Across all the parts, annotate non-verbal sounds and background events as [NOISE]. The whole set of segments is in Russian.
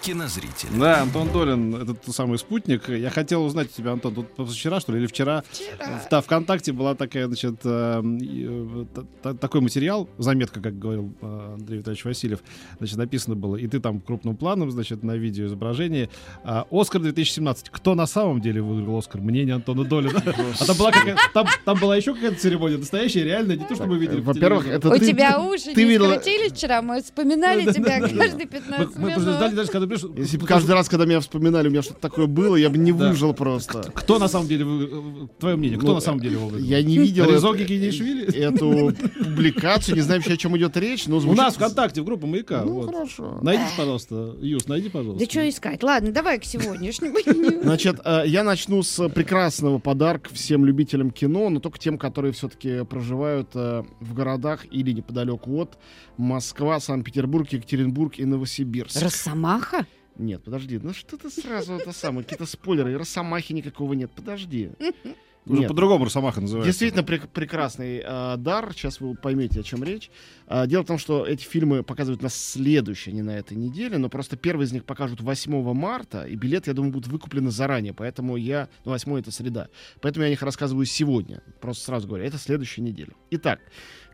кинозрителя. Да, Антон Долин, этот самый спутник. Я хотел узнать у тебя, Антон, тут вчера, что ли, или вчера? Вчера. В, да, ВКонтакте была такая, значит, э, э, та- та- такой материал, заметка, как говорил э, Андрей Витальевич Васильев, значит, написано было, и ты там крупным планом, значит, на видео изображении. А, Оскар 2017. Кто на самом деле выиграл Оскар? Мнение Антона Долина. [LAUGHS] А там была, какая- там, там была еще какая-то церемония, настоящая, реальная, не то, что мы видели. Во-первых, это У ты, тебя уши ты не видела- скрутились вчера, мы вспоминали тебя каждые Мы, 15 мы просто ждали минут. даже, когда пришел. Если бы каждый раз, когда меня вспоминали, у меня что-то такое было, я бы не Да. выжил просто. Кто на самом деле, вы- твое мнение, кто Ну, на самом деле его выиграл? Я не видел Резо это- Гигинишвили? эту публикацию, не знаю вообще, о чем идет речь, но У нас ВКонтакте, в группе Маяка. Ну, вот. хорошо. Найдите, пожалуйста. Юс, найди, пожалуйста. Да что искать? Ладно, давай к сегодняшнему. [LAUGHS] Значит, э, я начну с прекрасного подарка всем любителям кино, но только тем, которые все-таки проживают э, в городах или неподалеку от Москва, Санкт-Петербург, Екатеринбург и Новосибирск. Росомаха? Нет, подожди, ну что ты сразу это самое, какие-то спойлеры, Росомахи никакого нет, подожди. Уже по-другому Росомаха называется. Действительно прек- прекрасный э, дар. Сейчас вы поймете, о чем речь. А, дело в том, что эти фильмы показывают на следующей, не на этой неделе, но просто первый из них покажут 8 марта, и билеты, я думаю, будут выкуплены заранее, поэтому я... Ну, 8 это среда. Поэтому я о них рассказываю сегодня. Просто сразу говорю, это следующая неделя. Итак,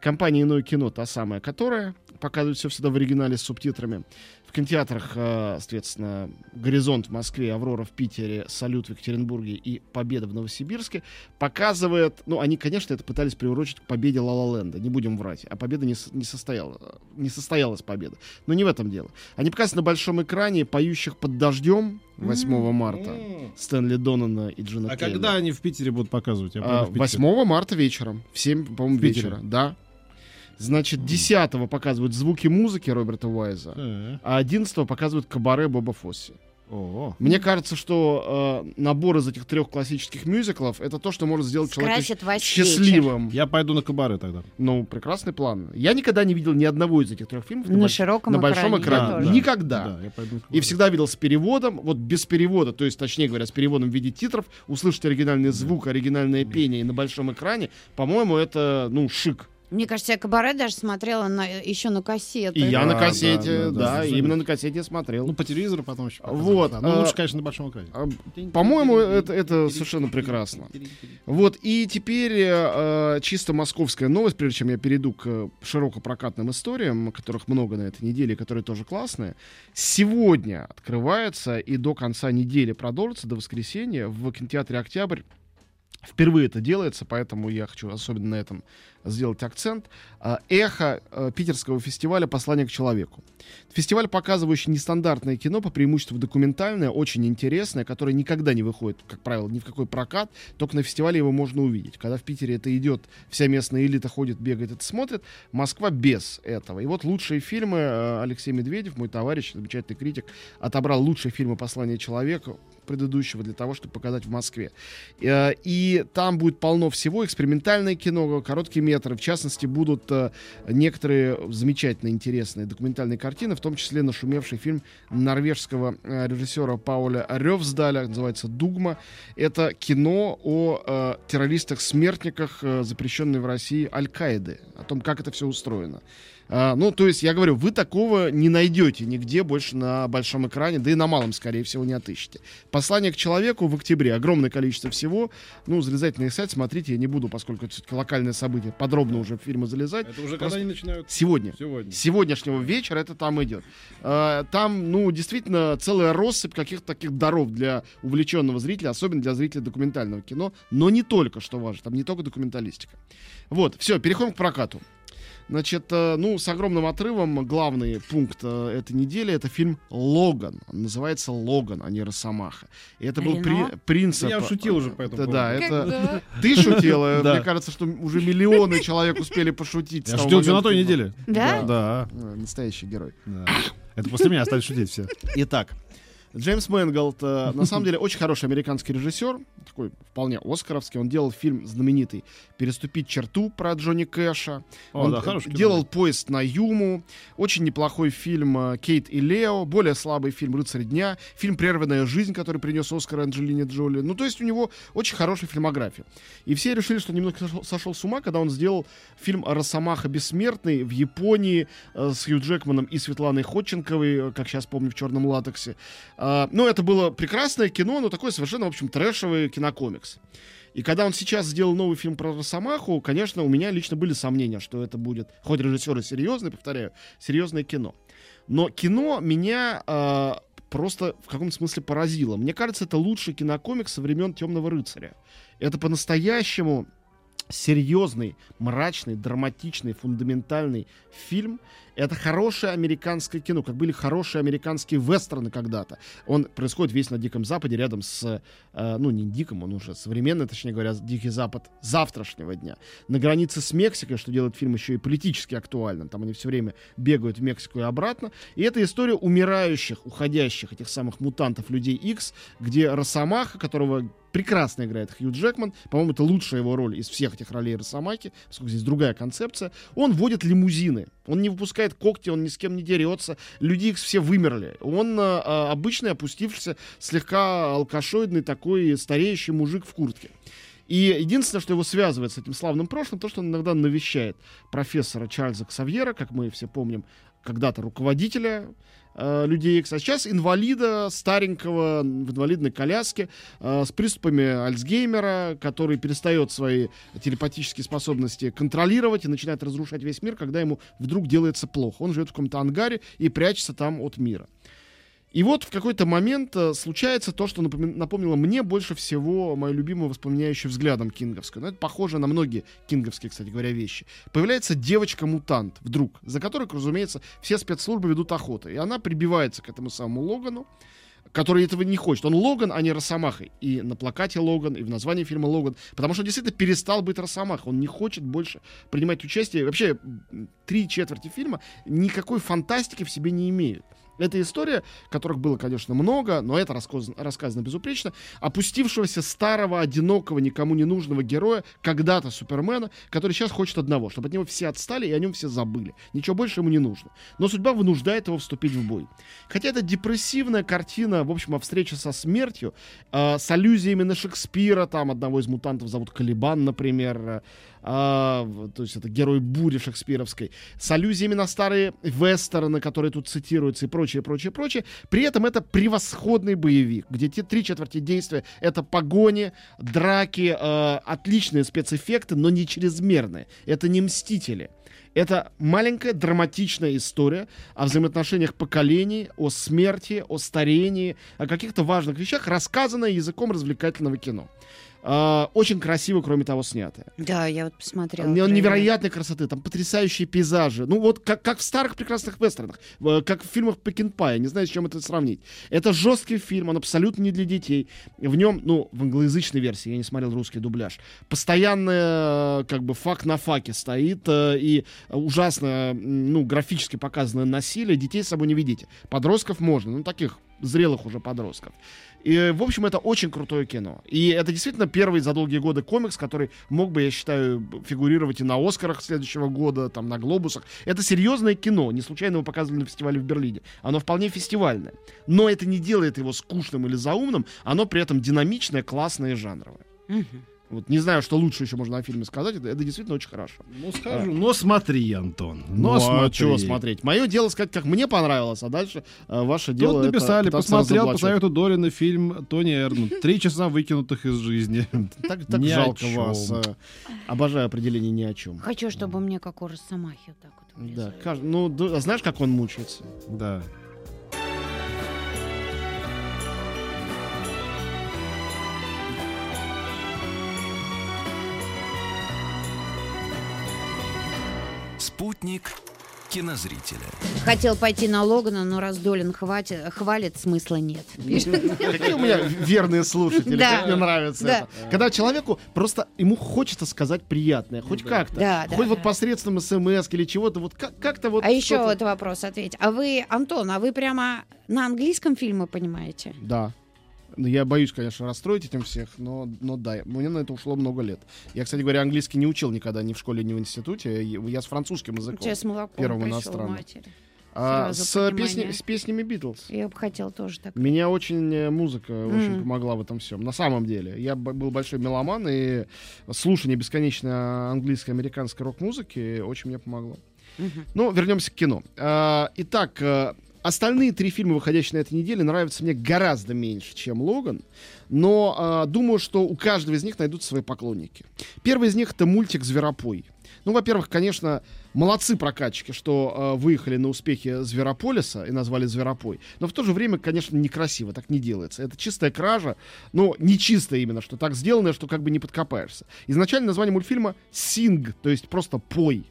компания «Иное кино» та самая, которая показывает все всегда в оригинале с субтитрами. В кинотеатрах, э, соответственно, «Горизонт» в Москве, «Аврора» в Питере, «Салют» в Екатеринбурге и «Победа» в Новосибирске показывает, ну, они, конечно, это пытались приурочить к победе Ла Ла Ленда, не будем врать, а победа не, не, состояла, не состоялась победа. Но не в этом дело. Они показывают на большом экране «Поющих под дождем» 8 марта М. Стэнли Донана и Джина А Кейна. когда они в Питере будут показывать? Я А, помню, в Питере. 8 марта вечером, в 7, по-моему, вечера. Да. Значит, 10 показывают звуки музыки Роберта Уайза, а 11 показывают кабаре Боба Фосси. Мне кажется, что э, набор из этих трех классических мюзиклов это то, что может сделать человека ваш вечер. счастливым. Я пойду на кабары тогда. Ну, прекрасный план. Я никогда не видел ни одного из этих трех фильмов На больш- широком на большом экране, тоже. Никогда. Да, я пойду на И всегда видел с переводом, вот без перевода, то есть, точнее говоря, с переводом в виде титров, услышать оригинальный звук, оригинальное пение и на большом экране, по-моему, это, ну, шик. Мне кажется, я кабаре даже смотрела на, еще на кассеты. И я на Да, кассете, да, да, да, да, именно на кассете смотрел. Ну, по телевизору потом еще. показывают, Вот, да. Ну, а- лучше, конечно, на большом экране. А, По-моему, это, это совершенно прекрасно. Вот, и теперь э, чисто московская новость, прежде чем я перейду к широкопрокатным историям, которых много на этой неделе, которые тоже классные. Сегодня открывается и до конца недели продолжится, до воскресенья, в кинотеатре «Октябрь». Впервые это делается, поэтому я хочу особенно на этом сделать акцент. А, Эхо э, питерского фестиваля «Послание к человеку». Фестиваль, показывающий нестандартное кино, по преимуществу документальное, очень интересное, которое никогда не выходит, как правило, ни в какой прокат, только на фестивале его можно увидеть. Когда в Питере это идет, вся местная элита ходит, бегает, это смотрит. Москва без этого. И вот лучшие фильмы э, Алексей Медведев, мой товарищ, замечательный критик, отобрал лучшие фильмы «Послание человека» предыдущего для того, чтобы показать в Москве. Э, И там будет полно всего, экспериментальное кино, короткие метры. В частности, будут э, некоторые замечательно интересные документальные картины, в том числе нашумевший фильм норвежского э, режиссера Пауля Ревсдаля, называется «Дугма». Это кино о э, террористах-смертниках, запрещенной в России Аль-Каиды, о том, как это все устроено. А, ну, то есть, я говорю, вы такого не найдете нигде больше на большом экране, да и на малом, скорее всего, не отыщете. Послание к человеку в октябре. Огромное количество всего. Ну, залезать на их сайт, смотрите, я не буду, поскольку это все-таки локальное событие, подробно уже в фильмы залезать. Это уже Просто когда они начинают? Сегодня. Сегодня. Сегодняшнего вечера это там идет. А, Там, ну, действительно, целая россыпь каких-то таких даров для увлеченного зрителя, особенно для зрителя документального кино, но не только, что важно, там не только документалистика. Вот, все, переходим к прокату. Значит, э, ну, с огромным отрывом главный пункт э, этой недели это фильм «Логан». Он называется «Логан», а не «Росомаха». И это был при- принцип... Я шутил уже по этому Да, да, это... Ты шутила. [LAUGHS] Мне кажется, что уже миллионы человек успели пошутить. Я шутил на той неделе. Да? Да. Э, Настоящий герой. Это после меня стали шутить все. Итак, Джеймс Мэнголд, э, на [LAUGHS] самом деле, очень хороший американский режиссер, такой вполне оскаровский. Он делал фильм знаменитый «Переступить черту» про Джонни Кэша. О, Он да, э, хороший делал «Поезд на Юму», очень неплохой фильм э, «Кейт и Лео», более слабый фильм «Рыцарь дня», фильм «Прерванная жизнь», который принес Оскар Анджелине Джоли. Ну, то есть у него очень хорошая фильмография. И все решили, что немного сошел, сошел с ума, когда он сделал фильм «Росомаха бессмертный» в Японии э, с Хью Джекманом и Светланой Ходченковой, э, как сейчас помню, в «Черном латексе». А, ну, это было прекрасное кино, но такое совершенно, в общем, трэшевый кинокомикс. И когда он сейчас сделал новый фильм про Росомаху, конечно, у меня лично были сомнения, что это будет, хоть режиссер и серьезный, повторяю, серьезное кино. Но кино меня э, просто в каком-то смысле поразило. Мне кажется, это лучший кинокомикс со времен Темного рыцаря. Это по-настоящему серьезный, мрачный, драматичный, фундаментальный фильм. Это хорошее американское кино, как были хорошие американские вестерны когда-то. Он происходит весь на Диком Западе, рядом с, э, ну не Диком, он уже современный, точнее говоря, Дикий Запад завтрашнего дня. На границе с Мексикой, что делает фильм еще и политически актуальным. Там они все время бегают в Мексику и обратно. И это история умирающих, уходящих, этих самых мутантов Людей X, где Росомаха, которого прекрасно играет Хью Джекман. По-моему, это лучшая его роль из всех этих ролей Росомаки, поскольку здесь другая концепция. Он водит лимузины. Он не выпускает когти, он ни с кем не дерется. Люди Икс все вымерли. Он э, э, обычный, опустившийся, слегка алкашоидный такой стареющий мужик в куртке. И единственное, что его связывает с этим славным прошлым, то, что он иногда навещает профессора Чарльза Ксавьера, как мы все помним, когда-то руководителя э, людей Икс, а сейчас инвалида старенького в инвалидной коляске э, с приступами Альцгеймера, который перестает свои телепатические способности контролировать и начинает разрушать весь мир, когда ему вдруг делается плохо. Он живет в каком-то ангаре и прячется там от мира. И вот в какой-то момент э, случается то, что напомнило мне больше всего мою любимую воспоминающую взглядом кинговскую. Но это похоже на многие кинговские, кстати говоря, вещи. Появляется девочка-мутант вдруг, за которой, разумеется, все спецслужбы ведут охоту. И она прибивается к этому самому Логану, который этого не хочет. Он Логан, а не Росомаха. И на плакате Логан, и в названии фильма Логан. Потому что он действительно перестал быть Росомахой. Он не хочет больше принимать участие. Вообще, три четверти фильма никакой фантастики в себе не имеют. Это история, которых было, конечно, много, но это рассказано, рассказано безупречно, опустившегося старого, одинокого, никому не нужного героя, когда-то Супермена, который сейчас хочет одного, чтобы от него все отстали и о нем все забыли. Ничего больше ему не нужно. Но судьба вынуждает его вступить в бой. Хотя это депрессивная картина, в общем, о встрече со смертью, э, с аллюзиями на Шекспира, там одного из мутантов зовут Калибан, например, а, то есть это герой бури шекспировской, с аллюзиями на старые вестерны, которые тут цитируются и прочее, прочее, прочее. При этом это превосходный боевик, где те три четверти действия — это погони, драки, э, отличные спецэффекты, но не чрезмерные. Это не «Мстители». Это маленькая драматичная история о взаимоотношениях поколений, о смерти, о старении, о каких-то важных вещах, рассказанная языком развлекательного кино. А, очень красиво, кроме того, снятое. Да, я вот посмотрела. Он трейлер. невероятной красоты, там потрясающие пейзажи. Ну вот как, как в старых прекрасных вестернах, э, как в фильмах Пекинпая, не знаю, с чем это сравнить. Это жесткий фильм, он абсолютно не для детей. В нем, ну, в англоязычной версии, я не смотрел русский дубляж, постоянно э, как бы фак на факе стоит э, и ужасно, ну, графически показанное насилие. Детей с собой не ведите. Подростков можно, ну, таких зрелых уже подростков. И, в общем, это очень крутое кино. И это действительно первый за долгие годы комикс, который мог бы, я считаю, фигурировать и на Оскарах следующего года, там, на Глобусах. Это серьезное кино. Не случайно его показывали на фестивале в Берлине. Оно вполне фестивальное. Но это не делает его скучным или заумным. Оно при этом динамичное, классное и жанровое. Мгм. Вот не знаю, что лучше еще можно о фильме сказать. Это, это действительно очень хорошо. Ну, скажу. Но смотри, Антон. Но Ну, а смотри. чего смотреть? Мое дело сказать, как мне понравилось, а дальше э, ваше Тут дело это написали, пытаться посмотрел по совету Дорина фильм Тони Эрн. Три часа выкинутых из жизни. [LAUGHS] Так, так жалко вас. э, Обожаю определение ни о чем. Хочу, чтобы мне как у Росомахи вот так вот. Да, ну, а знаешь, как он мучается? Да. Спутник кинозрителя. Хотел пойти на Логана, но раз Долин хватит, хвалит, смысла нет. Какие у меня верные слушатели, Да. как мне нравится Да. это. Когда человеку просто, ему хочется сказать приятное, хоть как-то. Да, да, хоть вот да. посредством смс или чего-то, вот как- как-то вот А еще вот вопрос ответь. А вы, Антон, а вы прямо на английском фильмы понимаете? Да. Ну, Я боюсь, конечно, расстроить этим всех, но, но да, мне на это ушло много лет. Я, кстати говоря, английский не учил никогда ни в школе, ни в институте. Я с французским языком. тебя с молоком Первым иностранным. матери. А, с, песни- с песнями Битлз. Я бы хотел тоже так. Меня очень э, музыка очень Мгм. помогла в этом всем. На самом деле. Я был большой меломан, и слушание бесконечно английской, американской рок-музыки очень мне помогло. Мгм. Ну, вернемся к кино. А, итак, э, остальные три фильма, выходящие на этой неделе, нравятся мне гораздо меньше, чем «Логан». Но а, думаю, что у каждого из них найдутся свои поклонники. Первый из них — это мультик «Зверопой». Ну, во-первых, конечно, молодцы прокатчики, что э, выехали на успехи Зверополиса и назвали Зверопой. Но в то же время, конечно, некрасиво, так не делается. Это чистая кража, но не чистая именно, что так сделано, что как бы не подкопаешься. Изначально название мультфильма «Синг», то есть просто «пой».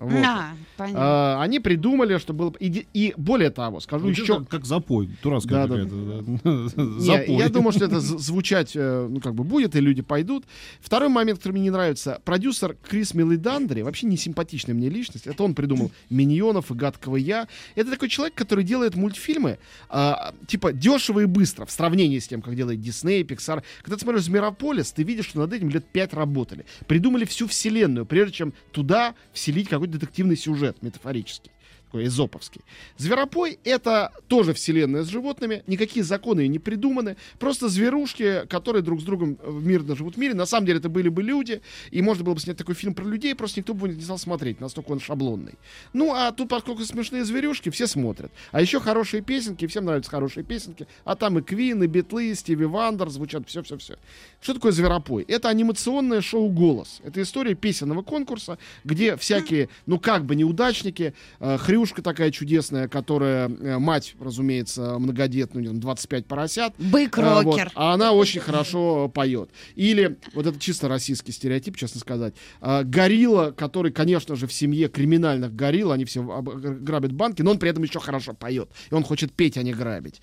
Вот. А, понятно. А, они придумали, что было... И, и более того, скажу Ну, еще... как, как запой, дурацкая Да, да. [LAUGHS] Не, Запой. я думаю, что это звучать, э, ну, как бы будет, и люди пойдут. Второй момент, который мне не нравится. Продюсер Крис Милидандри, вообще не симпатичная мне личность. Это он придумал «Миньонов» и «Гадкого я». Это такой человек, который делает мультфильмы, а, типа, дешево и быстро, в сравнении с тем, как делает Дисней, Pixar. Когда ты смотришь «Зверополис», ты видишь, что над этим лет пять работали. Придумали всю вселенную, прежде чем туда вселить какой-то детективный сюжет метафорический такой эзоповский. Зверопой — это тоже вселенная с животными, никакие законы не придуманы, просто зверушки, которые друг с другом э, мирно живут в мире. На самом деле это были бы люди, и можно было бы снять такой фильм про людей, просто никто бы не стал смотреть, настолько он шаблонный. Ну, а тут, поскольку смешные зверюшки, все смотрят. А еще хорошие песенки, всем нравятся хорошие песенки, а там и Queen, и Битлы, и Стиви Вандер звучат, все-все-все. Что такое Зверопой? Это анимационное шоу «Голос». Это история песенного конкурса, где всякие, ну, как бы неудачники, э, Хрюшка такая чудесная, которая, э, мать, разумеется, многодетная, у нее там 25 поросят, а, вот. Бык-рокер. А она очень хорошо поет. Или, вот это чисто российский стереотип, честно сказать, а, горилла, который, конечно же, в семье криминальных горилл, они все грабят банки, но он при этом еще хорошо поет. И он хочет петь, а не грабить.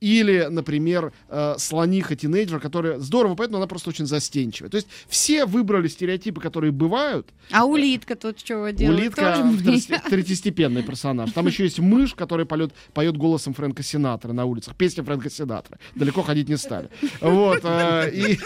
Или, например, слониха-тинейджер, которая здорово поет, но она просто очень застенчивая. То есть все выбрали стереотипы, которые бывают, А улитка тут чего делает? Улитка Тоже третьестепенный персонаж. Там еще есть мышь, которая поет, поет голосом Фрэнка Синатора на улицах. Песня Фрэнка Синатора. Далеко ходить не стали. Вот. э, И,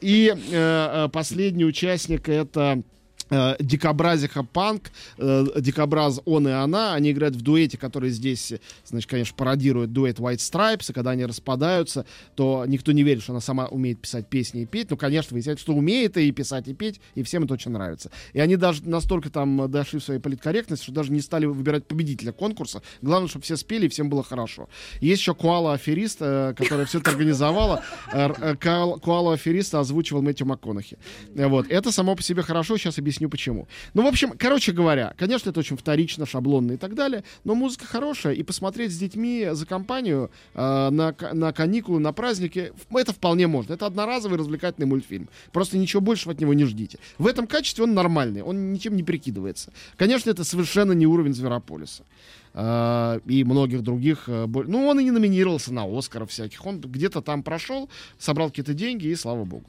и э, э, последний участник это э, Дикобразиха Панк, э, Дикобраз он и она, они играют в дуэте, который здесь, значит, конечно, пародирует дуэт White Stripes, и когда они распадаются, то никто не верит, что она сама умеет писать песни и петь, ну, конечно, выясняется, что умеет и писать, и петь, и всем это очень нравится. И они даже настолько там дошли в своей политкорректности, что даже не стали выбирать победителя конкурса, главное, чтобы все спели, и всем было хорошо. Есть еще Куала Аферист, э, которая все это организовала, Э, Куал- Куалу Афериста озвучивал Мэтью МакКонахи. Вот. Это само по себе хорошо, сейчас объясню почему. Ну, в общем, короче говоря, конечно, это очень вторично, шаблонно и так далее, но музыка хорошая, и посмотреть с детьми за компанию э, на, на каникулы, на праздники, это вполне можно. Это одноразовый развлекательный мультфильм. Просто ничего большего от него не ждите. В этом качестве он нормальный, он ничем не прикидывается. Конечно, это совершенно не уровень Зверополиса. Э, и многих других. э, Ну, он и не номинировался на Оскаров всяких. Он где-то там прошел, собрал какие-то деньги, и слава богу.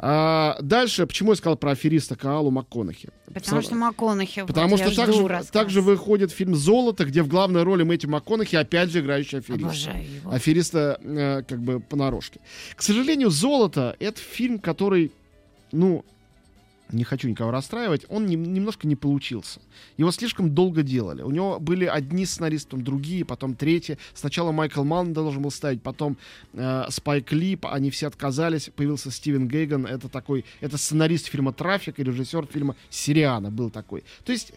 А, дальше, почему я сказал про афериста Каалу МакКонахи? Потому что МакКонахи. Потому вот что также, рассказ. также выходит фильм «Золото», где в главной роли Мэтью МакКонахи опять же играющий аферист. Обожаю его. Афериста э, как бы понарошке. К сожалению, «Золото» — это фильм, который, ну, не хочу никого расстраивать, он нем- немножко не получился. Его слишком долго делали. У него были одни сценаристы, потом другие, потом третьи. Сначала Майкл Манн должен был ставить, потом э, Спайк Ли, они все отказались. Появился Стивен Гейган, это такой, это сценарист фильма «Трафик» и режиссер фильма «Сириана» был такой. То есть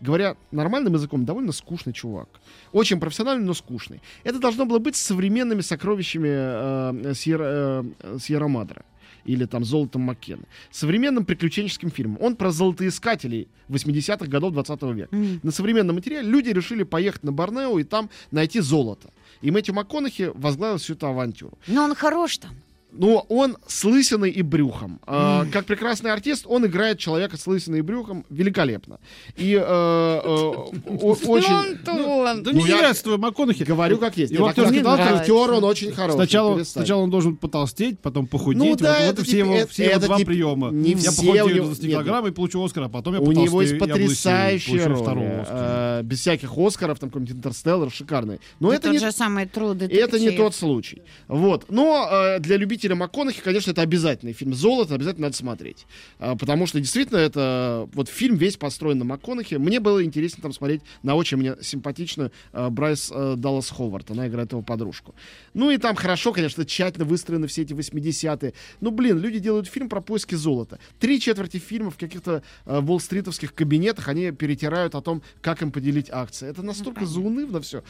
говоря нормальным языком, довольно скучный чувак. Очень профессиональный, но скучный. Это должно было быть современными сокровищами э, Сьерра, э, Сьерра Мадре или там «Золотом Маккена». Современным приключенческим фильмом. Он про золотоискателей 80-х годов 20 века. М. На современном материале люди решили поехать на Борнео и там найти золото. И Мэтью МакКонахи возглавил всю эту авантюру. Но он хорош там. Но он с лысиной и брюхом. А, как прекрасный артист, он играет человека с лысиной и брюхом великолепно. И э, э, о- [LAUGHS] очень... Да Ну, не нравится твой МакКонахи. Говорю как есть. Его талант. актер, он очень хороший. Сначала, сначала он должен потолстеть, потом похудеть. Ну вот, да, вот это и все его, это- все его это два не- приема. не я все 10 нет, килограмм и получу Оскар, а потом я У него есть потрясающие роли. э, без всяких Оскаров, там какой-нибудь Интерстеллар, шикарный. Но это тот не же самый True И это не тот случай. Вот. Но э, для любителя МакКонахи, конечно, это обязательный фильм «Золото», обязательно надо смотреть. А, потому что действительно это... Вот фильм весь построен на МакКонахи. Мне было интересно там смотреть на очень мне симпатичную э, Брайс э, Даллас Ховард. Она играет его подружку. Ну и там хорошо, конечно, тщательно выстроены все эти 80-е. Ну, блин, люди делают фильм про поиски золота. Три четверти фильма в каких-то э, уолл-стритовских кабинетах они перетирают о том, как им поделить акции. Это настолько заунывно все.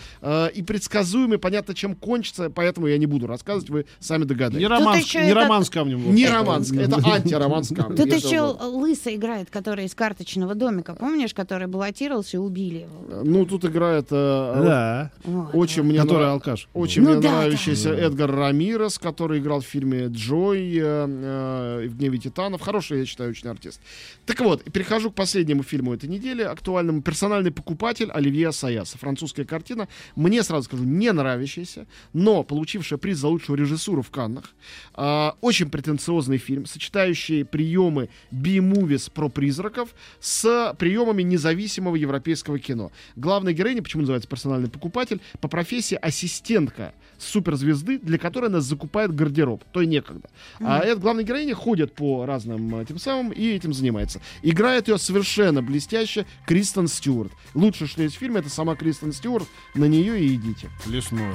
и предсказуемо, и понятно, чем кончится, поэтому я не буду рассказывать, вы сами Не догадаетесь. Роман, еще не этот- роман с камнем. Не роман, это антироман с камнем. Тут еще. Лысый играет, который из карточного домика, помнишь, который баллотировался и убили его. Ну, тут играет э, Да, очень мне который алкаш. Очень Ну мне да, нравящийся. Эдгар Рамирес, который играл в фильме «Джой» э, э, в «Гневе титанов». Хороший, я считаю, очень артист. Так вот, перехожу к последнему фильму этой недели, актуальному «Персональный покупатель» Оливье Саяса. Французская картина. Мне, сразу скажу, не нравящаяся, но получившая приз за лучшую режиссуру в Каннах. А, очень претенциозный фильм, сочетающий приемы би-мувис про призраков с приемами независимого европейского кино. Главная героиня, почему называется персональный покупатель, по профессии ассистентка суперзвезды, для которой она закупает гардероб, то и некогда. А эта главная героиня ходит по разным э, тем самым и этим занимается. Играет ее совершенно блестяще Кристен Стюарт. Лучшее, что есть в фильме, это сама Кристен Стюарт. На нее и идите. Лесное.